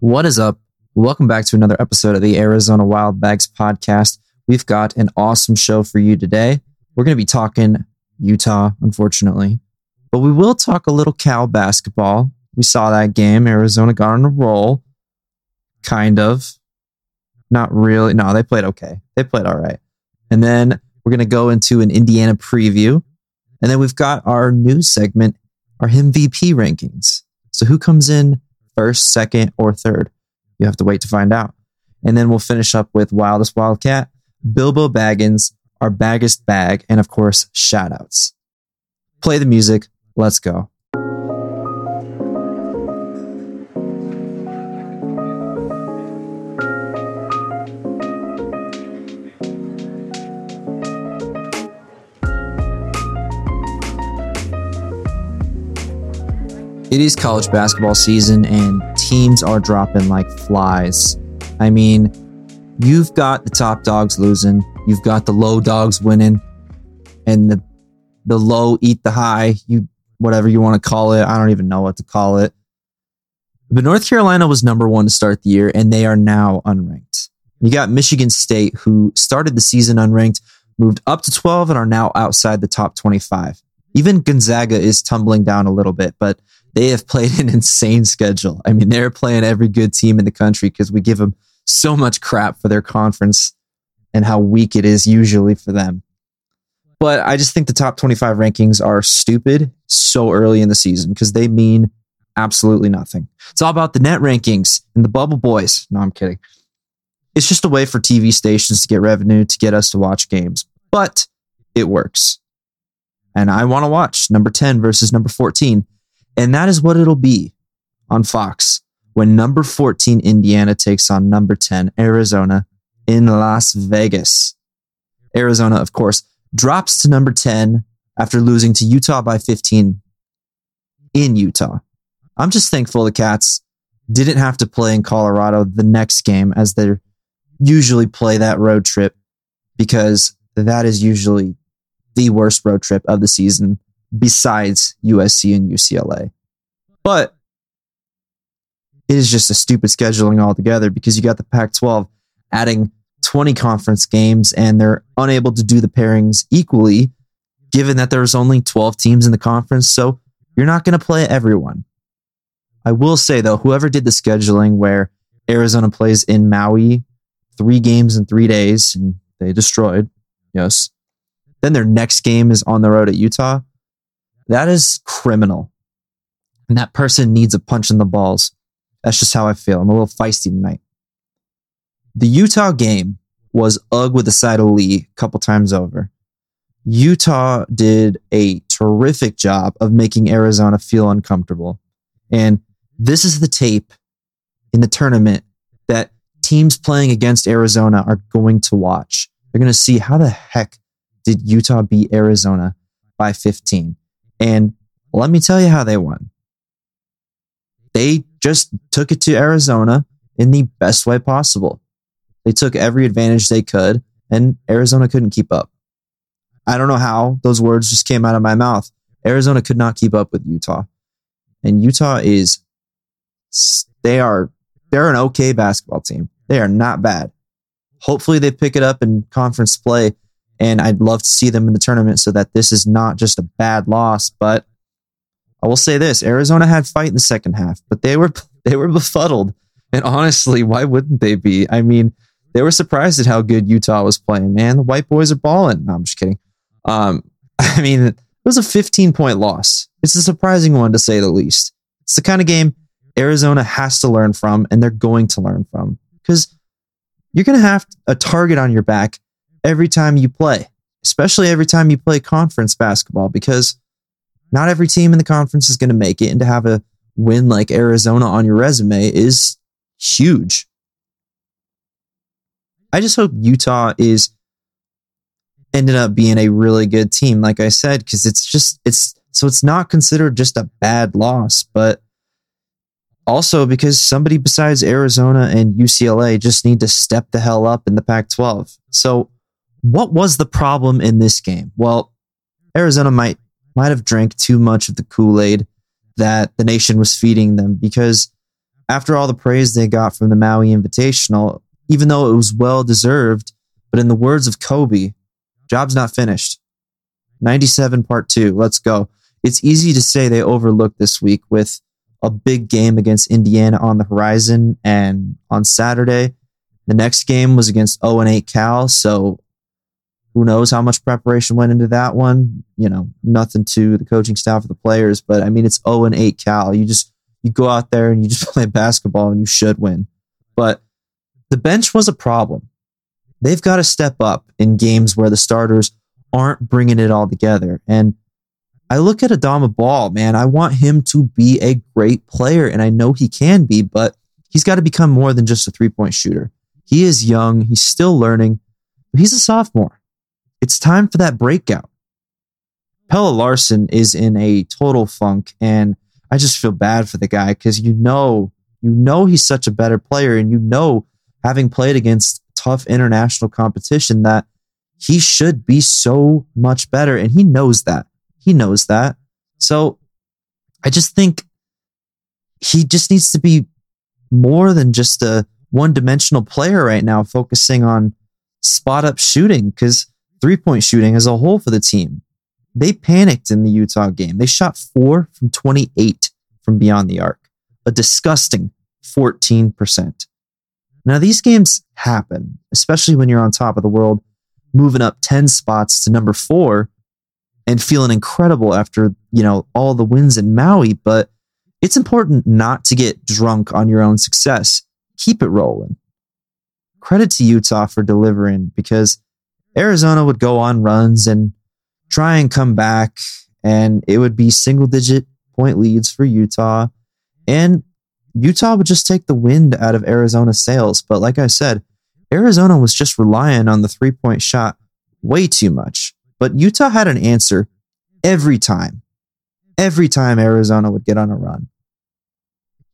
What is up? Welcome back to another episode of the Arizona Wild Bags podcast. We've got an awesome show for you today. We're going to be talking Utah, unfortunately, but we will talk a little Cal basketball. We saw that game. Arizona got on a roll, kind of. Not really. No, they played okay. They played all right. And then we're going to go into an Indiana preview. And then we've got our news segment, our MVP rankings. So who comes in first, second, or third? You have to wait to find out. And then we'll finish up with Wildest Wildcat, Bilbo Baggins, our baggest bag, and of course, shoutouts. Play the music. Let's go. It is college basketball season and teams are dropping like flies. I mean, you've got the top dogs losing, you've got the low dogs winning, and the the low eat the high, you whatever you want to call it. I don't even know what to call it. But North Carolina was number one to start the year, and they are now unranked. You got Michigan State, who started the season unranked, moved up to 12, and are now outside the top 25. Even Gonzaga is tumbling down a little bit, but they have played an insane schedule. I mean, they're playing every good team in the country because we give them so much crap for their conference and how weak it is usually for them. But I just think the top 25 rankings are stupid so early in the season because they mean absolutely nothing. It's all about the net rankings and the bubble boys. No, I'm kidding. It's just a way for TV stations to get revenue to get us to watch games, but it works. And I want to watch number 10 versus number 14 and that is what it'll be on Fox when number 14 Indiana takes on number 10 Arizona in Las Vegas. Arizona, of course, drops to number 10 after losing to Utah by 15 in Utah. I'm just thankful the Cats didn't have to play in Colorado the next game as they usually play that road trip because that is usually the worst road trip of the season besides USC and UCLA. But it is just a stupid scheduling altogether because you got the Pac 12 adding 20 conference games and they're unable to do the pairings equally, given that there's only 12 teams in the conference. So you're not going to play everyone. I will say, though, whoever did the scheduling where Arizona plays in Maui three games in three days and they destroyed, yes. Then their next game is on the road at Utah. That is criminal. And that person needs a punch in the balls. That's just how I feel. I'm a little feisty tonight. The Utah game was ugh with a side of Lee a couple times over. Utah did a terrific job of making Arizona feel uncomfortable. And this is the tape in the tournament that teams playing against Arizona are going to watch. They're going to see how the heck did Utah beat Arizona by 15? And let me tell you how they won. They just took it to Arizona in the best way possible. They took every advantage they could, and Arizona couldn't keep up. I don't know how those words just came out of my mouth. Arizona could not keep up with Utah. And Utah is, they are, they're an okay basketball team. They are not bad. Hopefully they pick it up in conference play and I'd love to see them in the tournament so that this is not just a bad loss. But I will say this Arizona had fight in the second half, but they were they were befuddled. And honestly, why wouldn't they be? I mean, they were surprised at how good Utah was playing. Man, the white boys are balling. No, I'm just kidding. Um, I mean, it was a 15 point loss. It's a surprising one to say the least. It's the kind of game Arizona has to learn from, and they're going to learn from because you're going to have a target on your back every time you play, especially every time you play conference basketball, because not every team in the conference is going to make it. And to have a win like Arizona on your resume is huge. I just hope Utah is ended up being a really good team, like I said, because it's just, it's, so it's not considered just a bad loss, but also because somebody besides Arizona and UCLA just need to step the hell up in the Pac 12. So what was the problem in this game? Well, Arizona might might have drank too much of the Kool-Aid that the nation was feeding them because after all the praise they got from the Maui Invitational, even though it was well deserved, but in the words of Kobe, job's not finished. 97 part two. Let's go. It's easy to say they overlooked this week with a big game against Indiana on the horizon. And on Saturday, the next game was against 0 and 8 Cal. So who knows how much preparation went into that one? You know, nothing to the coaching staff or the players, but I mean, it's 0 and 8 Cal. You just, you go out there and you just play basketball and you should win. But the bench was a problem. They've got to step up in games where the starters aren't bringing it all together. And I look at Adama Bal, man. I want him to be a great player, and I know he can be, but he's got to become more than just a three point shooter. He is young, he's still learning, but he's a sophomore. It's time for that breakout. Pelle Larsson is in a total funk, and I just feel bad for the guy because you know, you know, he's such a better player, and you know, having played against tough international competition, that he should be so much better, and he knows that. He knows that. So I just think he just needs to be more than just a one dimensional player right now, focusing on spot up shooting because three point shooting as a whole for the team. They panicked in the Utah game. They shot four from 28 from beyond the arc, a disgusting 14%. Now, these games happen, especially when you're on top of the world, moving up 10 spots to number four and feeling incredible after, you know, all the wins in Maui. But it's important not to get drunk on your own success. Keep it rolling. Credit to Utah for delivering because Arizona would go on runs and try and come back, and it would be single digit point leads for Utah. And Utah would just take the wind out of Arizona's sails. But like I said, Arizona was just relying on the three point shot way too much. But Utah had an answer every time. Every time Arizona would get on a run.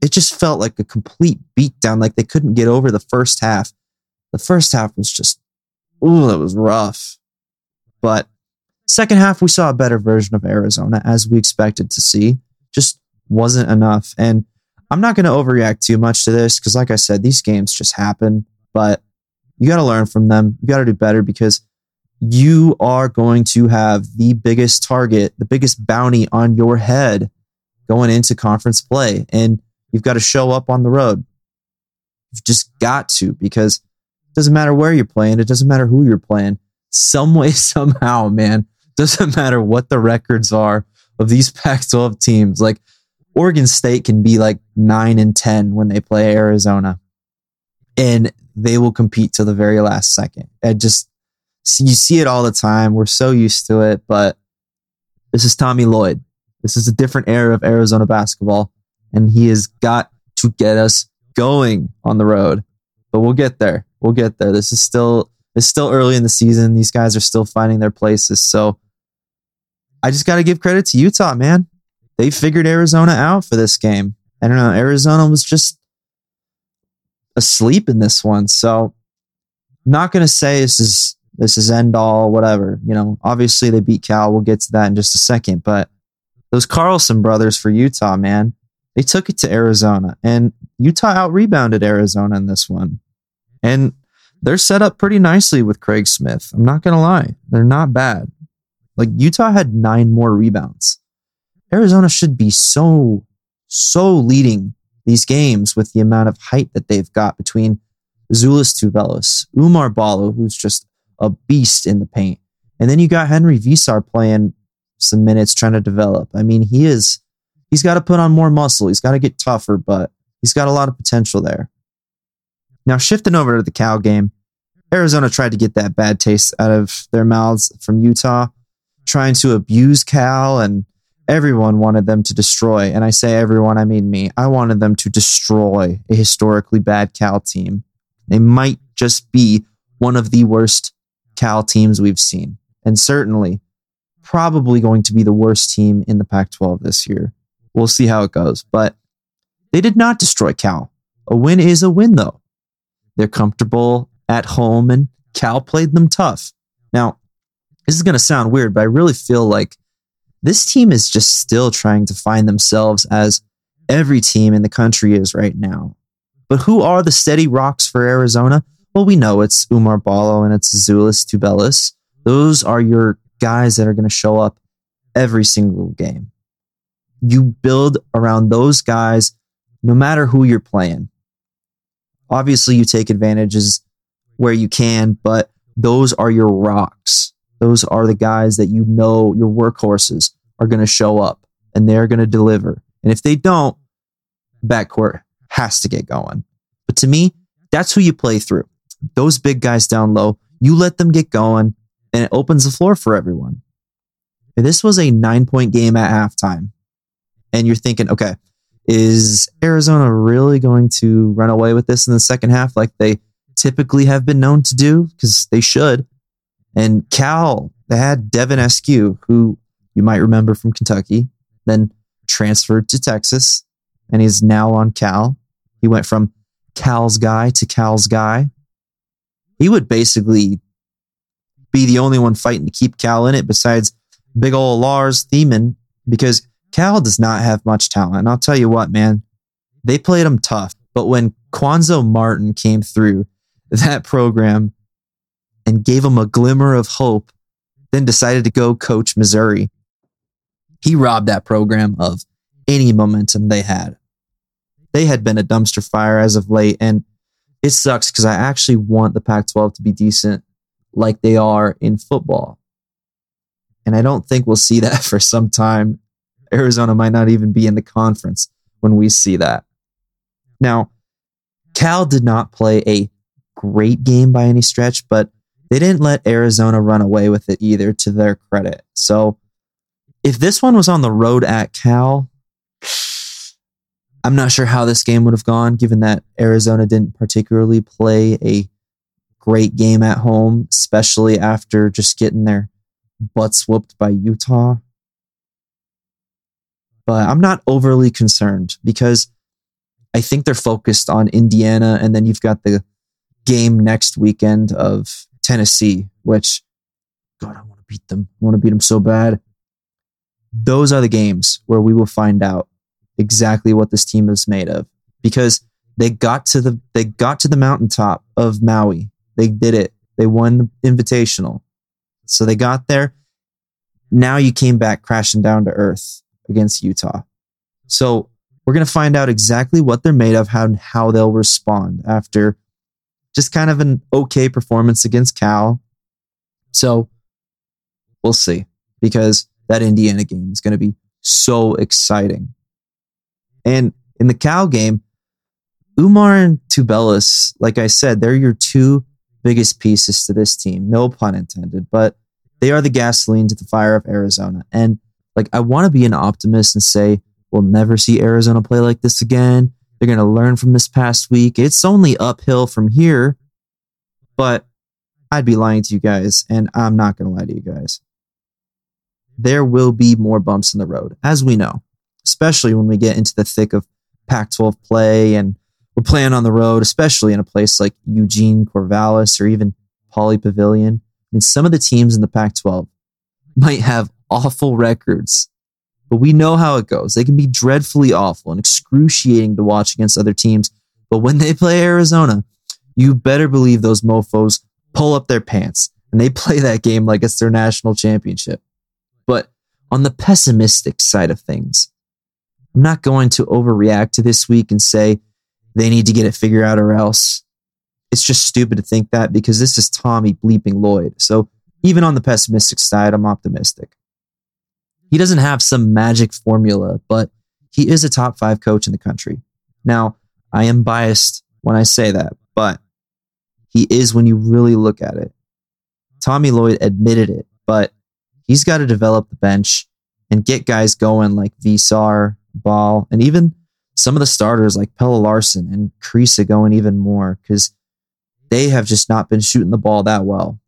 It just felt like a complete beatdown, like they couldn't get over the first half. The first half was just, ooh, that was rough. But second half, we saw a better version of Arizona as we expected to see. Just wasn't enough. And I'm not going to overreact too much to this because, like I said, these games just happen. But you got to learn from them. You got to do better because you are going to have the biggest target, the biggest bounty on your head going into conference play. And you've got to show up on the road. You've just got to because doesn't matter where you're playing. It doesn't matter who you're playing. Some way, somehow, man, doesn't matter what the records are of these Pac 12 teams. Like Oregon State can be like nine and 10 when they play Arizona and they will compete to the very last second. It just, you see it all the time. We're so used to it, but this is Tommy Lloyd. This is a different era of Arizona basketball, and he has got to get us going on the road. But we'll get there. We'll get there. This is still it's still early in the season. These guys are still finding their places. So I just got to give credit to Utah, man. They figured Arizona out for this game. I don't know. Arizona was just asleep in this one. So not going to say this is this is end all, whatever. You know, obviously they beat Cal. We'll get to that in just a second. But those Carlson brothers for Utah, man, they took it to Arizona, and Utah out rebounded Arizona in this one. And they're set up pretty nicely with Craig Smith. I'm not going to lie. They're not bad. Like Utah had nine more rebounds. Arizona should be so, so leading these games with the amount of height that they've got between Azuolas Tubelis, Oumar Ballo, who's just a beast in the paint. And then you got Henri Veesaar playing some minutes trying to develop. I mean, he is, he's got to put on more muscle. He's got to get tougher, but he's got a lot of potential there. Now, shifting over to the Cal game, Arizona tried to get that bad taste out of their mouths from Utah, trying to abuse Cal, and everyone wanted them to destroy. And I say everyone, I mean me. I wanted them to destroy a historically bad Cal team. They might just be one of the worst Cal teams we've seen, and certainly probably going to be the worst team in the Pac 12 this year. We'll see how it goes. But they did not destroy Cal. A win is a win, though. They're comfortable at home, and Cal played them tough. Now, this is going to sound weird, but I really feel like this team is just still trying to find themselves as every team in the country is right now. But who are the steady rocks for Arizona? Well, we know it's Oumar Ballo and it's Azuolas Tubelis. Those are your guys that are going to show up every single game. You build around those guys no matter who you're playing. Obviously, you take advantages where you can, but those are your rocks. Those are the guys that you know your workhorses are going to show up and they're going to deliver. And if they don't, backcourt has to get going. But to me, that's who you play through. Those big guys down low, you let them get going and it opens the floor for everyone. This was a nine point game at halftime. And you're thinking, okay, is Arizona really going to run away with this in the second half like they typically have been known to do? Because they should. And Cal, they had Devin Askew, who you might remember from Kentucky, then transferred to Texas, and he's now on Cal. He went from Cal's guy to Cal's guy. He would basically be the only one fighting to keep Cal in it besides big old Lars Thiemann because Cal does not have much talent. And I'll tell you what, man, they played him tough. But when Cuonzo Martin came through that program and gave him a glimmer of hope, then decided to go coach Missouri, he robbed that program of any momentum they had. They had been a dumpster fire as of late, and it sucks because I actually want the Pac 12 to be decent like they are in football. And I don't think we'll see that for some time. Arizona might not even be in the conference when we see that. Now, Cal did not play a great game by any stretch, but they didn't let Arizona run away with it either, to their credit. So if this one was on the road at Cal, I'm not sure how this game would have gone, given that Arizona didn't particularly play a great game at home, especially after just getting their butts whooped by Utah. But I'm not overly concerned because I think they're focused on Indiana, and then you've got the game next weekend of Tennessee, which, God, I want to beat them. I want to beat them so bad. Those are the games where we will find out exactly what this team is made of because they got to the they got to the mountaintop of Maui. They did it. They won the invitational. So they got there. Now you came back crashing down to earth against Utah. So we're going to find out exactly what they're made of, how, how they'll respond after just kind of an okay performance against Cal. So we'll see because that Indiana game is going to be so exciting. And in the Cal game, Oumar and Tubelis, like I said, they're your two biggest pieces to this team. No pun intended, but they are the gasoline to the fire of Arizona. And like, I want to be an optimist and say, we'll never see Arizona play like this again. They're going to learn from this past week. It's only uphill from here, but I'd be lying to you guys, and I'm not going to lie to you guys there will be more bumps in the road, as we know, especially when we get into the thick of Pac 12 play and we're playing on the road, especially in a place like Eugene, Corvallis, or even Pauley Pavilion. I mean, some of the teams in the Pac 12 might have awful records, but we know how it goes. They can be dreadfully awful and excruciating to watch against other teams. But when they play Arizona, you better believe those mofos pull up their pants and they play that game like it's their national championship. But on the pessimistic side of things, I'm not going to overreact to this week and say they need to get it figured out or else. It's just stupid to think that because this is Tommy bleeping Lloyd. So even on the pessimistic side, I'm optimistic. He doesn't have some magic formula, but he is a top five coach in the country. Now, I am biased when I say that, but he is when you really look at it. Tommy Lloyd admitted it, but he's got to develop the bench and get guys going like Veesaar, Bal, and even some of the starters like Pelle Larsson and Kriisa going even more because they have just not been shooting the ball that well.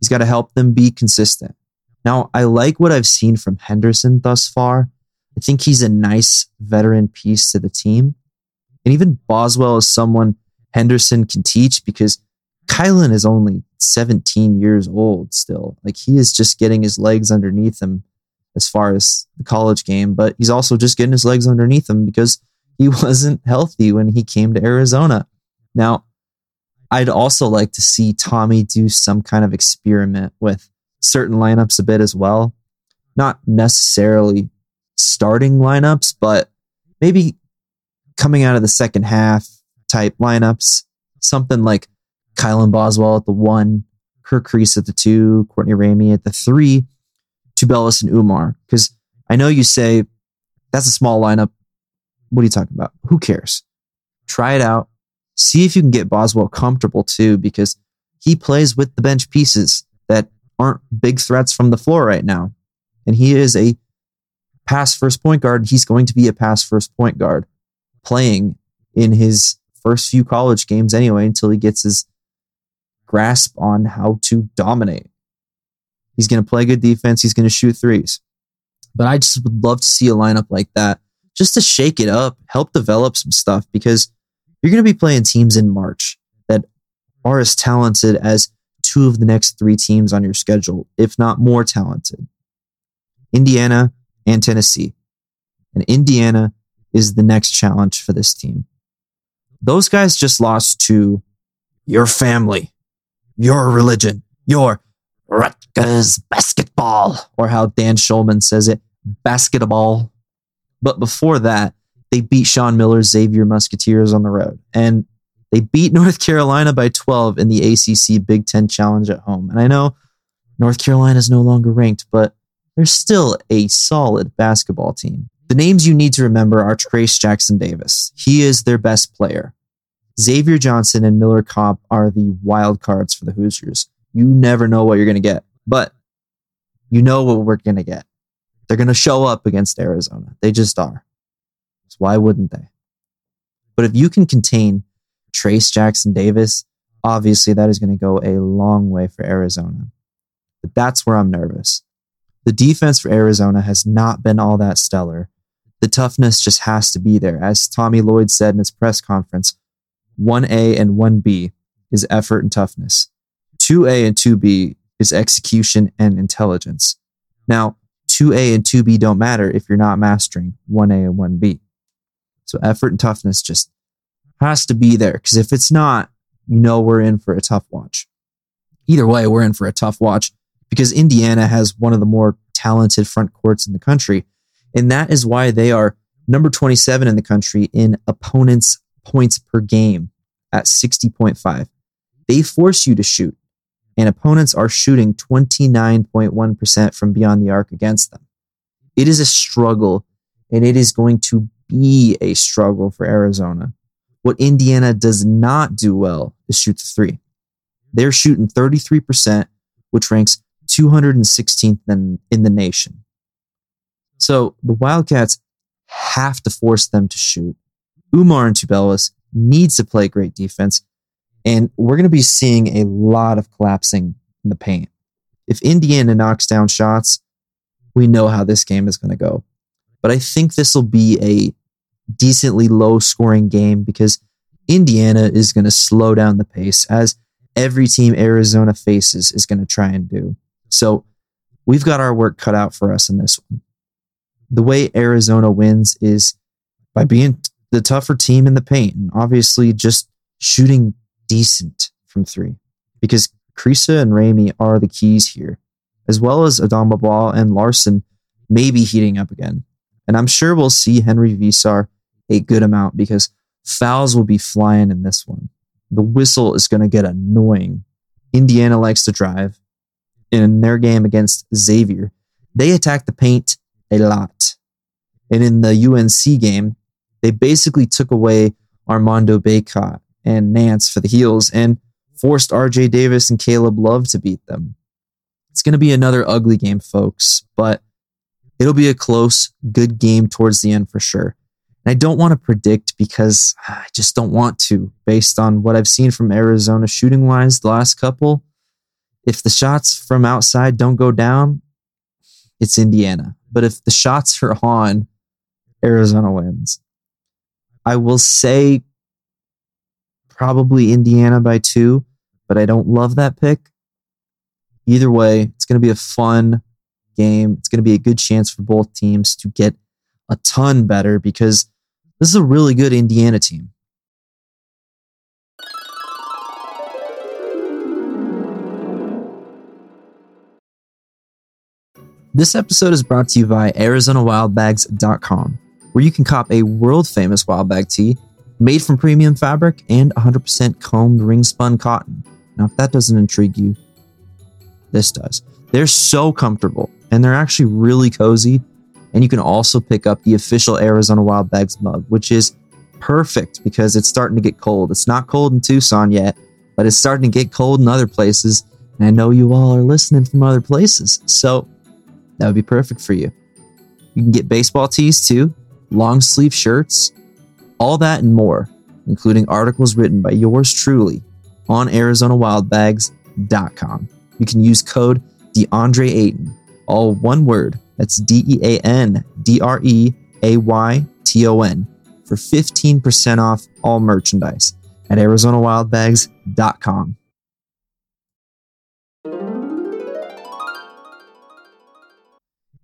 He's got to help them be consistent. Now, I like what I've seen from Henderson thus far. I think he's a nice veteran piece to the team. And even Boswell is someone Henderson can teach because Kylan is only 17 years old still. Like he is just getting his legs underneath him as far as the college game, but he's also just getting his legs underneath him because he wasn't healthy when he came to Arizona. Now, I'd also like to see Tommy do some kind of experiment with certain lineups a bit as well. Not necessarily starting lineups, but maybe coming out of the second half type lineups. Something like Kylan Boswell at the one, Kerr Kriisa at the two, Courtney Ramey at the three, Tubelis and Oumar. Because I know you say that's a small lineup. What are you talking about? Who cares? Try it out. See if you can get Boswell comfortable too, because he plays with the bench pieces that aren't big threats from the floor right now. And he is a pass first point guard. He's going to be a pass first point guard playing in his first few college games anyway until he gets his grasp on how to dominate. He's going to play good defense. He's going to shoot threes. But I just would love to see a lineup like that just to shake it up, help develop some stuff because you're going to be playing teams in March that are as talented as two of the next three teams on your schedule, if not more talented Indiana and Tennessee. And Indiana is the next challenge for this team. Those guys just lost to your family, your religion, your Rutgers basketball, or how Dan Shulman says it, basketball. But before that, they beat Sean Miller's Xavier Musketeers on the road. And they beat North Carolina by 12 in the ACC Big Ten Challenge at home. And I know North Carolina is no longer ranked, but they're still a solid basketball team. The names you need to remember are Trayce Jackson Davis. He is their best player. Xavier Johnson and Miller Kopp are the wild cards for the Hoosiers. You never know what you're going to get, but you know what we're going to get. They're going to show up against Arizona. They just are. So why wouldn't they? But if you can contain Trayce Jackson Davis, obviously that is going to go a long way for Arizona. But that's where I'm nervous. The defense for Arizona has not been all that stellar. The toughness just has to be there. As Tommy Lloyd said in his press conference, 1A and 1B is effort and toughness. 2A and 2B is execution and intelligence. Now, 2A and 2B don't matter if you're not mastering 1A and 1B. So effort and toughness just has to be there because if it's not, you know we're in for a tough watch. Either way, we're in for a tough watch because Indiana has one of the more talented front courts in the country. And that is why they are number 27 in the country in opponents' points per game at 60.5. They force you to shoot and opponents are shooting 29.1% from beyond the arc against them. It is a struggle, and it is going to be a struggle for Arizona. What Indiana does not do well is shoot the three. They're shooting 33%, which ranks 216th in, in the nation. So the Wildcats have to force them to shoot. Oumar and Tubelis needs to play great defense and we're going to be seeing a lot of collapsing in the paint. If Indiana knocks down shots, we know how this game is going to go. But I think this will be a decently low scoring game because Indiana is going to slow down the pace as every team Arizona faces is going to try and do. So we've got our work cut out for us in this one. The way Arizona wins is by being the tougher team in the paint and obviously just shooting decent from three because Kriisa and Ramey are the keys here, as well as Adama Bal and Larsson maybe heating up again. And I'm sure we'll see Henri Veesaar a good amount because fouls will be flying in this one. The whistle is going to get annoying. Indiana likes to drive. In their game against Xavier, they attack the paint a lot. And in the UNC game, they basically took away Armando Bacot and Nance for the heels and forced RJ Davis and Caleb Love to beat them. It's going to be another ugly game, folks, but it'll be a close, good game towards the end for sure. And I don't want to predict because I just don't want to, based on what I've seen from Arizona shooting wise the last couple. If the shots from outside don't go down, it's Indiana. But if the shots are on, Arizona wins. I will say probably Indiana by two, but I don't love that pick. Either way, it's going to be a fun game. It's going to be a good chance for both teams to get a ton better because This is a really good Indiana team. This episode is brought to you by ArizonaWildBags.com, where you can cop a world famous wild bag tee made from premium fabric and 100% combed ring spun cotton. Now, if that doesn't intrigue you, this does. They're so comfortable and they're actually really cozy. And you can also pick up the official Arizona Wild Bags mug, which is perfect because it's starting to get cold. It's not cold in Tucson yet, but it's starting to get cold in other places. And I know you all are listening from other places. So that would be perfect for you. You can get baseball tees too, long sleeve shirts, all that and more, including articles written by yours truly on ArizonaWildBags.com. You can use code DeAndre Ayton, all one word. That's D E A N D R E A Y T O N for 15% off all merchandise at ArizonaWildBags.com.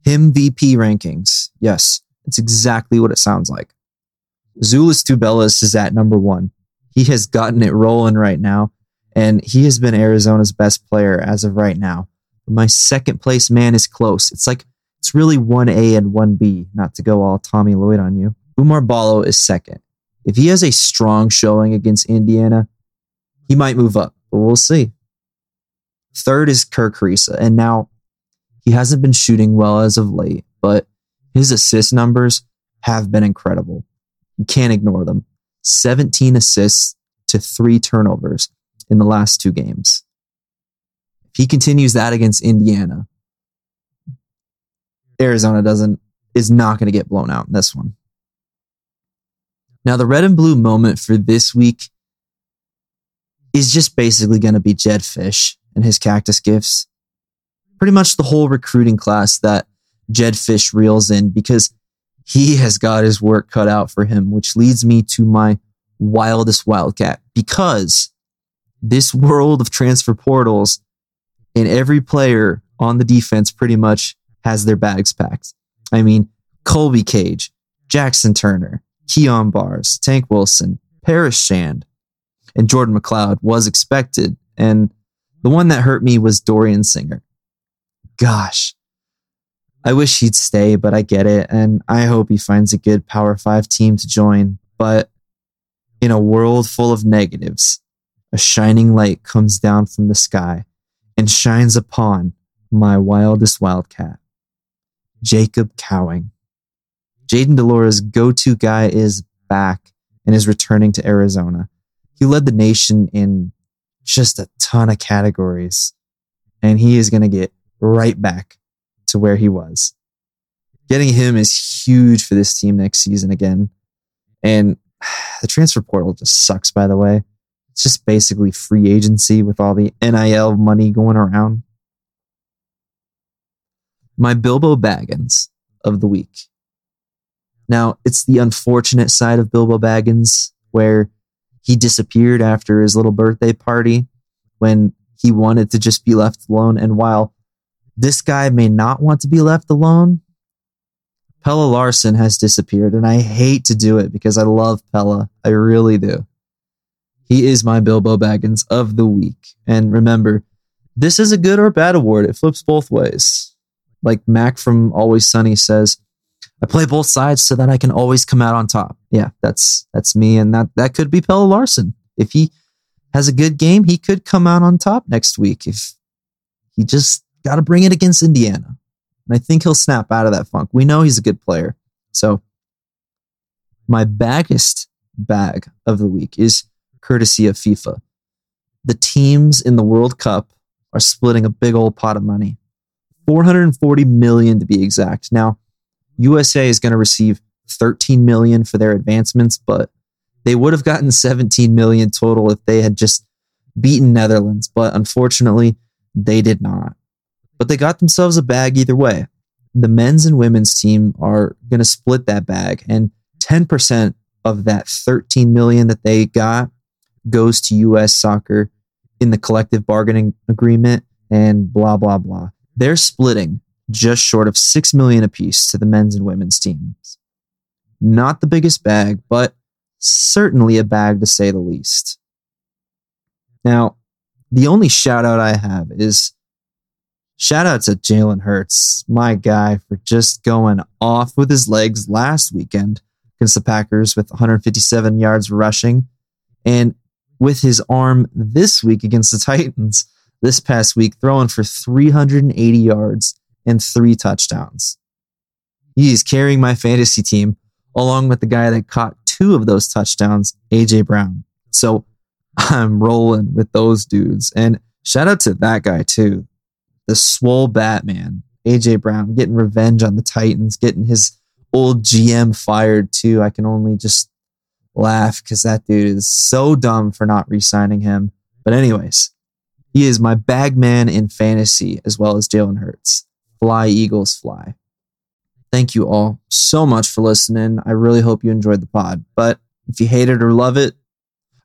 Him VP rankings. Yes, it's exactly what it sounds like. Azuolas Tubelis is at number one. He has gotten it rolling right now, and he has been Arizona's best player as of right now. My second place man is close. It's like it's really 1A and 1B, not to go all Tommy Lloyd on you. Oumar Ballo is second. If he has a strong showing against Indiana, he might move up, but we'll see. Third is Kerr Kriisa, and now he hasn't been shooting well as of late, but his assist numbers have been incredible. You can't ignore them. 17 assists to three turnovers in the last two games. If he continues that against Indiana, Arizona doesn't is not going to get blown out in this one. Now, the red and blue moment for this week is just basically going to be Jedd Fisch and his cactus gifts pretty much the whole recruiting class that Jedd Fisch reels in because he has got his work cut out for him, which leads me to my wildest wildcat because this world of transfer portals and every player on the defense pretty much has their bags packed. I mean, Colby Cage, Jackson Turner, Keon Bars, Tank Wilson, Paris Shand, and Jordan McCloud was expected. And the one that hurt me was Dorian Singer gosh, I wish he'd stay, but I get it. And I hope he finds a good Power Five team to join. But in a world full of negatives, a shining light comes down from the sky and shines upon my wildest wildcat, Jacob Cowing. Jayden de Laura's go to guy is back and is returning to Arizona. He led the nation in just a ton of categories, and he is going to get right back to where he was. Getting him is huge for this team next season again. And the transfer portal just sucks, by the way. It's just basically free agency with all the NIL money going around. My Bilbo Baggins of the week. Now, it's the unfortunate side of Bilbo Baggins where he disappeared after his little birthday party when he wanted to just be left alone. And while this guy may not want to be left alone. Pelle Larsson has disappeared, and I hate to do it because I love Pelle. I really do. He is my Bilbo Baggins of the week. And remember, this is a good or bad award. It flips both ways. Like Mac from Always Sunny says, I play both sides so that I can always come out on top. Yeah, that's that's me, and that that could be Pelle Larsson. If he has a good game, he could come out on top next week. If he just Got to bring it against Indiana. And I think he'll snap out of that funk. We know he's a good player. So, my baggest bag of the week is courtesy of FIFA. The teams in the World Cup are splitting a big old pot of money 440 million to be exact. Now, USA is going to receive 13 million for their advancements, but they would have gotten 17 million total if they had just beaten Netherlands. But unfortunately, they did not but they got themselves a bag either way. The men's and women's team are going to split that bag, and 10% of that 13 million that they got goes to U.S. soccer in the collective bargaining agreement, and blah blah blah. They're splitting just short of six million apiece to the men's and women's teams. Not the biggest bag, but certainly a bag to say the least. Now, the only shout out I have is shout out to Jalen Hurts, my guy, for just going off with his legs last weekend against the Packers with 157 yards rushing. And with his arm this week against the Titans this past week, throwing for 380 yards and three touchdowns. He's carrying my fantasy team along with the guy that caught two of those touchdowns, AJ Brown. So I'm rolling with those dudes. And shout out to that guy too. The swole Batman, AJ Brown, getting revenge on the Titans, getting his old GM fired too. I can only just laugh because that dude is so dumb for not re signing him. But, anyways, he is my bag man in fantasy as well as Jalen Hurts. Fly, Eagles, fly. Thank you all so much for listening. I really hope you enjoyed the pod. But if you hate it or love it,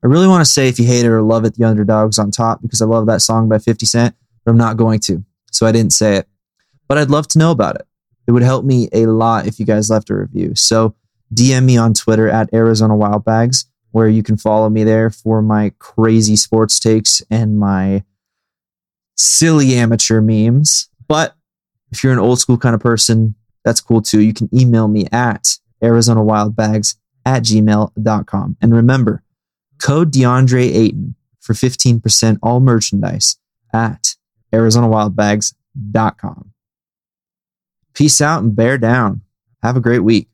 I really want to say if you hate it or love it, the underdog's on top because I love that song by 50 Cent, but I'm not going to. So I didn't say it. But I'd love to know about it. It would help me a lot if you guys left a review. So DM me on Twitter at Arizona Wild Bags, where you can follow me there for my crazy sports takes and my silly amateur memes. But if you're an old school kind of person, that's cool too. You can email me at Arizona ArizonaWildBags at gmail.com. And remember, code DeAndre Ayton for 15% all merchandise at ArizonaWildBags.com. Peace out and bear down. Have a great week.